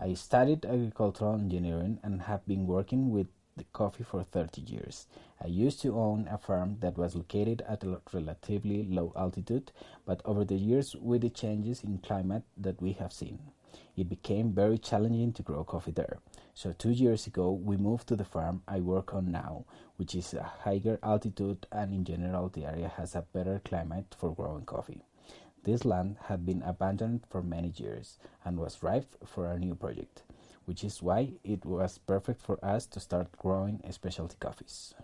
I studied agricultural engineering and have been working with the coffee for 30 years. I used to own a farm that was located at a relatively low altitude, but over the years, with the changes in climate that we have seen, it became very challenging to grow coffee there. So, two years ago, we moved to the farm I work on now, which is a higher altitude and in general, the area has a better climate for growing coffee. This land had been abandoned for many years and was ripe for a new project, which is why it was perfect for us to start growing specialty coffees.